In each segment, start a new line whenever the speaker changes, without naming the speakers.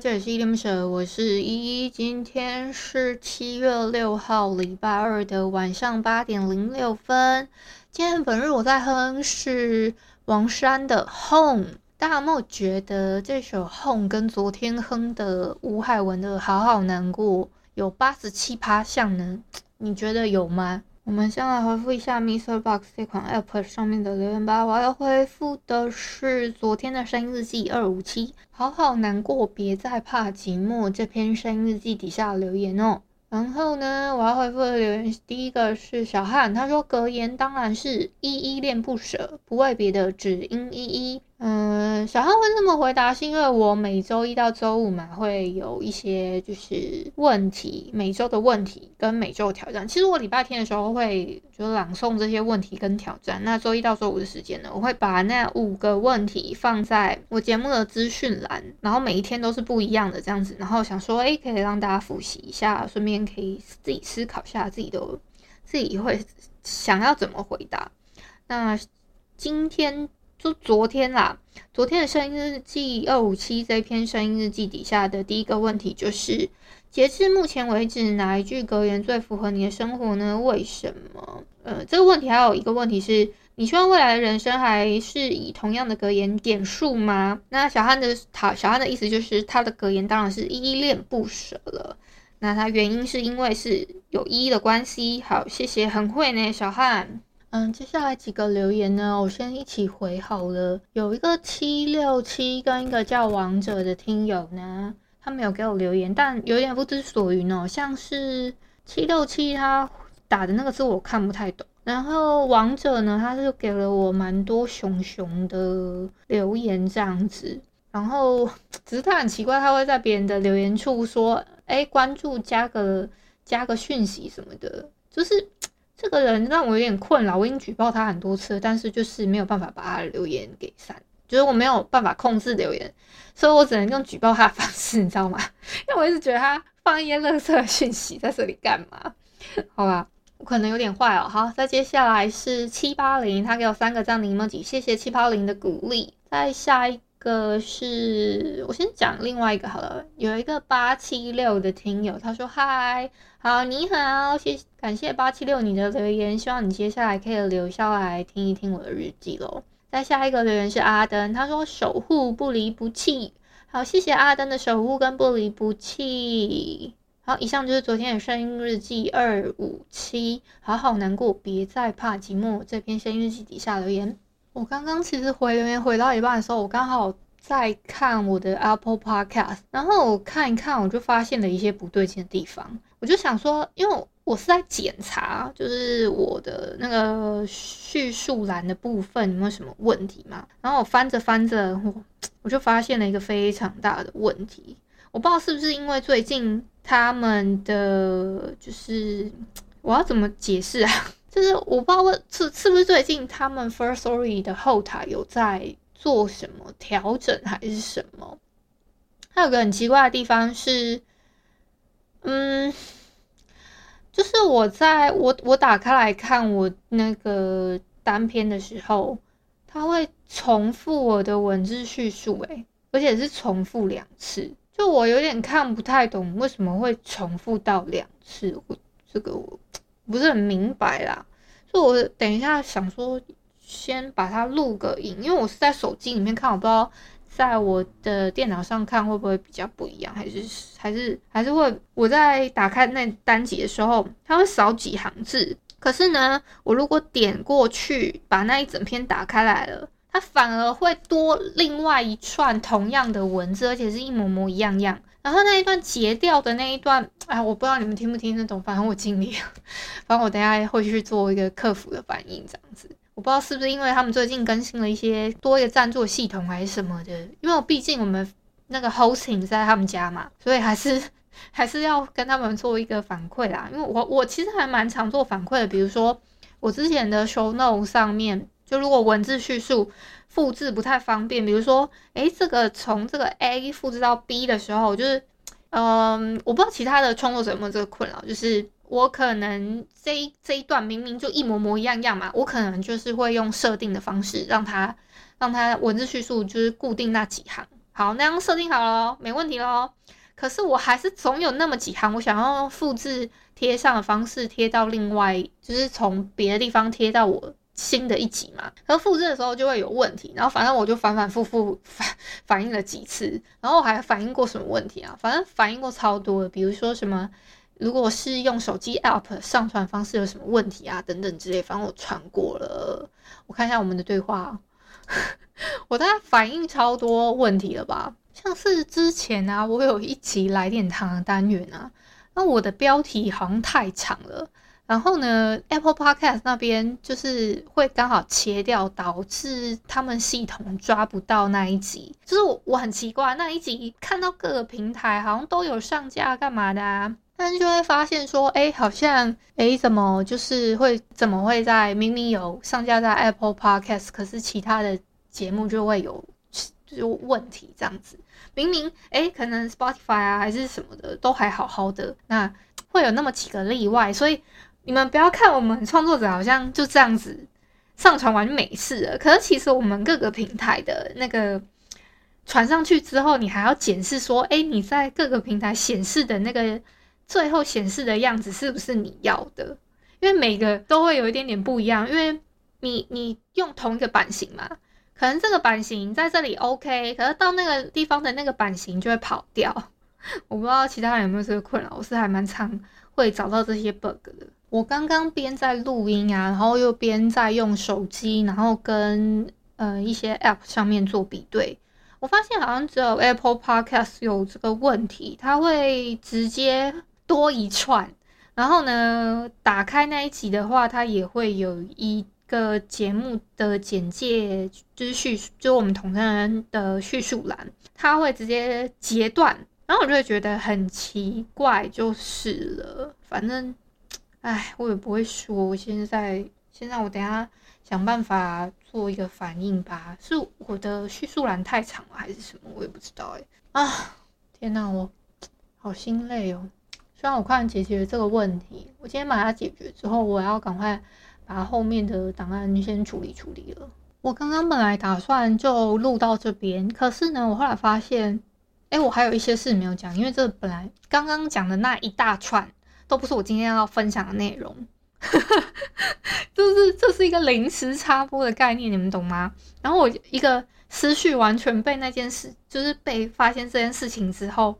这里是依依恋不舍，我是依依。今天是七月六号，礼拜二的晚上八点零六分。今天本日我在哼是王珊的《Home》，大家有没有觉得这首《Home》跟昨天哼的吴海文的《好好难过》有八十七趴像呢？你觉得有吗？我们先来回复一下 Mr. Box 这款 App 上面的留言吧。我要回复的是昨天的声音日记二五七，好好难过，别再怕寂寞这篇声音日记底下留言哦。然后呢，我要回复的留言第一个是小汉，他说格言当然是依依恋不舍，不为别的，只因依依。嗯，小汉会这么回答，是因为我每周一到周五嘛，会有一些就是问题，每周的问题跟每周的挑战。其实我礼拜天的时候会就朗诵这些问题跟挑战。那周一到周五的时间呢，我会把那五个问题放在我节目的资讯栏，然后每一天都是不一样的这样子。然后想说，诶，可以让大家复习一下，顺便可以自己思考一下自己的自己会想要怎么回答。那今天。就昨天啦，昨天的声音日记二五七这篇声音日记底下的第一个问题就是：截至目前为止，哪一句格言最符合你的生活呢？为什么？呃，这个问题还有一个问题是：你希望未来的人生还是以同样的格言点数吗？那小汉的他小汉的意思就是他的格言当然是依恋不舍了。那他原因是因为是有依依的关系。好，谢谢，很会呢，小汉。嗯，接下来几个留言呢，我先一起回好了。有一个七六七跟一个叫王者的听友呢，他没有给我留言，但有点不知所云哦。像是七六七他打的那个字我看不太懂，然后王者呢，他是给了我蛮多熊熊的留言这样子，然后只是他很奇怪，他会在别人的留言处说，哎，关注加个加个讯息什么的，就是。这个人让我有点困扰，我已经举报他很多次，但是就是没有办法把他留言给删，就是我没有办法控制留言，所以我只能用举报他的方式，你知道吗？因为我一直觉得他放一些垃圾讯息在这里干嘛？好吧，我可能有点坏哦。好，再接下来是七八零，他给我三个这样的 emoji，谢谢七八零的鼓励。再下一个是我先讲另外一个好了，有一个八七六的听友，他说嗨。好，你好，谢，感谢八七六你的留言，希望你接下来可以留下来听一听我的日记喽。再下一个留言是阿登，他说守护不离不弃。好，谢谢阿登的守护跟不离不弃。好，以上就是昨天的声音日记二五七，好好难过，别再怕寂寞。这篇声音日记底下留言，我刚刚其实回留言回到一半的时候，我刚好。在看我的 Apple Podcast，然后我看一看，我就发现了一些不对劲的地方。我就想说，因为我是在检查，就是我的那个叙述栏的部分有没有什么问题嘛。然后我翻着翻着，我我就发现了一个非常大的问题。我不知道是不是因为最近他们的，就是我要怎么解释啊？就是我不知道是是不是最近他们 First Story 的后台有在。做什么调整还是什么？还有个很奇怪的地方是，嗯，就是我在我我打开来看我那个单篇的时候，它会重复我的文字叙述，诶，而且是重复两次，就我有点看不太懂为什么会重复到两次，我这个我不是很明白啦，所以我等一下想说。先把它录个影，因为我是在手机里面看，我不知道在我的电脑上看会不会比较不一样，还是还是还是会我在打开那单集的时候，它会少几行字。可是呢，我如果点过去把那一整篇打开来了，反而会多另外一串同样的文字，而且是一模模一样样。然后那一段截掉的那一段，哎，我不知道你们听不听得懂，反正我尽力了。反正我等下会去做一个客服的反应，这样子。我不知道是不是因为他们最近更新了一些多一个赞助系统还是什么的，因为我毕竟我们那个 hosting 在他们家嘛，所以还是 还是要跟他们做一个反馈啦。因为我我其实还蛮常做反馈的，比如说我之前的 show note 上面，就如果文字叙述。复制不太方便，比如说，诶，这个从这个 A 复制到 B 的时候，就是，嗯，我不知道其他的创作者有没有这个困扰，就是我可能这一这一段明明就一模模一样样嘛，我可能就是会用设定的方式让它让它文字叙述就是固定那几行，好，那样设定好了，没问题喽。可是我还是总有那么几行，我想要用复制贴上的方式贴到另外，就是从别的地方贴到我。新的一集嘛，然后复制的时候就会有问题，然后反正我就反反复复 反反映了几次，然后还反映过什么问题啊？反正反映过超多的，比如说什么，如果是用手机 app 上传方式有什么问题啊，等等之类，反正我传过了。我看一下我们的对话，我大概反映超多问题了吧？像是之前啊，我有一集来电糖的单元啊，那我的标题好像太长了。然后呢，Apple Podcast 那边就是会刚好切掉，导致他们系统抓不到那一集。就是我我很奇怪，那一集看到各个平台好像都有上架，干嘛的啊？但是就会发现说，哎，好像哎，怎么就是会怎么会在明明有上架在 Apple Podcast，可是其他的节目就会有就问题这样子。明明哎，可能 Spotify 啊还是什么的都还好好的，那会有那么几个例外，所以。你们不要看我们创作者好像就这样子上传完就没事了，可是其实我们各个平台的那个传上去之后，你还要检视说，哎，你在各个平台显示的那个最后显示的样子是不是你要的？因为每个都会有一点点不一样，因为你你用同一个版型嘛，可能这个版型在这里 OK，可是到那个地方的那个版型就会跑掉。我不知道其他人有没有这个困扰，我是还蛮常会找到这些 bug 的。我刚刚边在录音啊，然后又边在用手机，然后跟呃一些 App 上面做比对，我发现好像只有 Apple Podcast 有这个问题，它会直接多一串，然后呢，打开那一集的话，它也会有一个节目的简介，就是叙述，就是我们统称人的叙述栏，它会直接截断，然后我就会觉得很奇怪，就是了，反正。哎，我也不会说。我现在，现在我等下想办法做一个反应吧。是我的叙述栏太长了，还是什么？我也不知道。哎，啊，天哪，我好心累哦。虽然我快解决这个问题，我今天把它解决之后，我要赶快把后面的档案先处理处理了。我刚刚本来打算就录到这边，可是呢，我后来发现，哎，我还有一些事没有讲，因为这本来刚刚讲的那一大串。都不是我今天要分享的内容，就是这是一个临时插播的概念，你们懂吗？然后我一个思绪完全被那件事，就是被发现这件事情之后，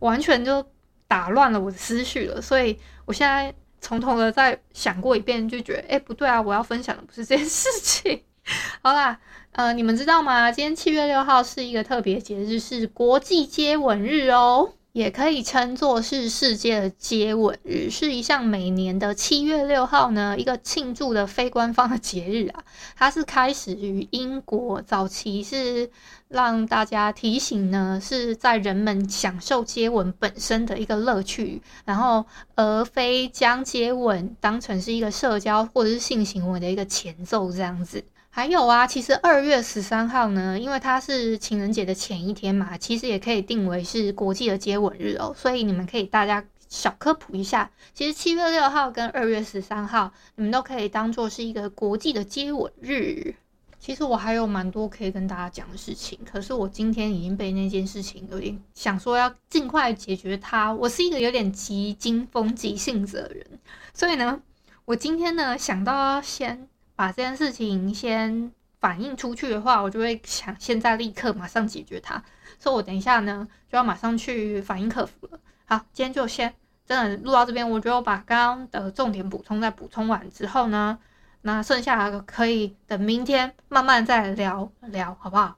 完全就打乱了我的思绪了。所以我现在从头的再想过一遍，就觉得，哎，不对啊，我要分享的不是这件事情。好啦，呃，你们知道吗？今天七月六号是一个特别节日，是国际接吻日哦。也可以称作是世界的接吻日，是一项每年的七月六号呢，一个庆祝的非官方的节日啊。它是开始于英国，早期是让大家提醒呢，是在人们享受接吻本身的一个乐趣，然后而非将接吻当成是一个社交或者是性行为的一个前奏这样子。还有啊，其实二月十三号呢，因为它是情人节的前一天嘛，其实也可以定为是国际的接吻日哦。所以你们可以大家小科普一下，其实七月六号跟二月十三号，你们都可以当做是一个国际的接吻日。其实我还有蛮多可以跟大家讲的事情，可是我今天已经被那件事情有点想说要尽快解决它。我是一个有点急惊风急性子的人，所以呢，我今天呢想到要先。把这件事情先反映出去的话，我就会想现在立刻马上解决它。所以我等一下呢就要马上去反映客服了。好，今天就先真的录到这边，我就把刚刚的重点补充再补充完之后呢，那剩下的可以等明天慢慢再聊聊，好不好？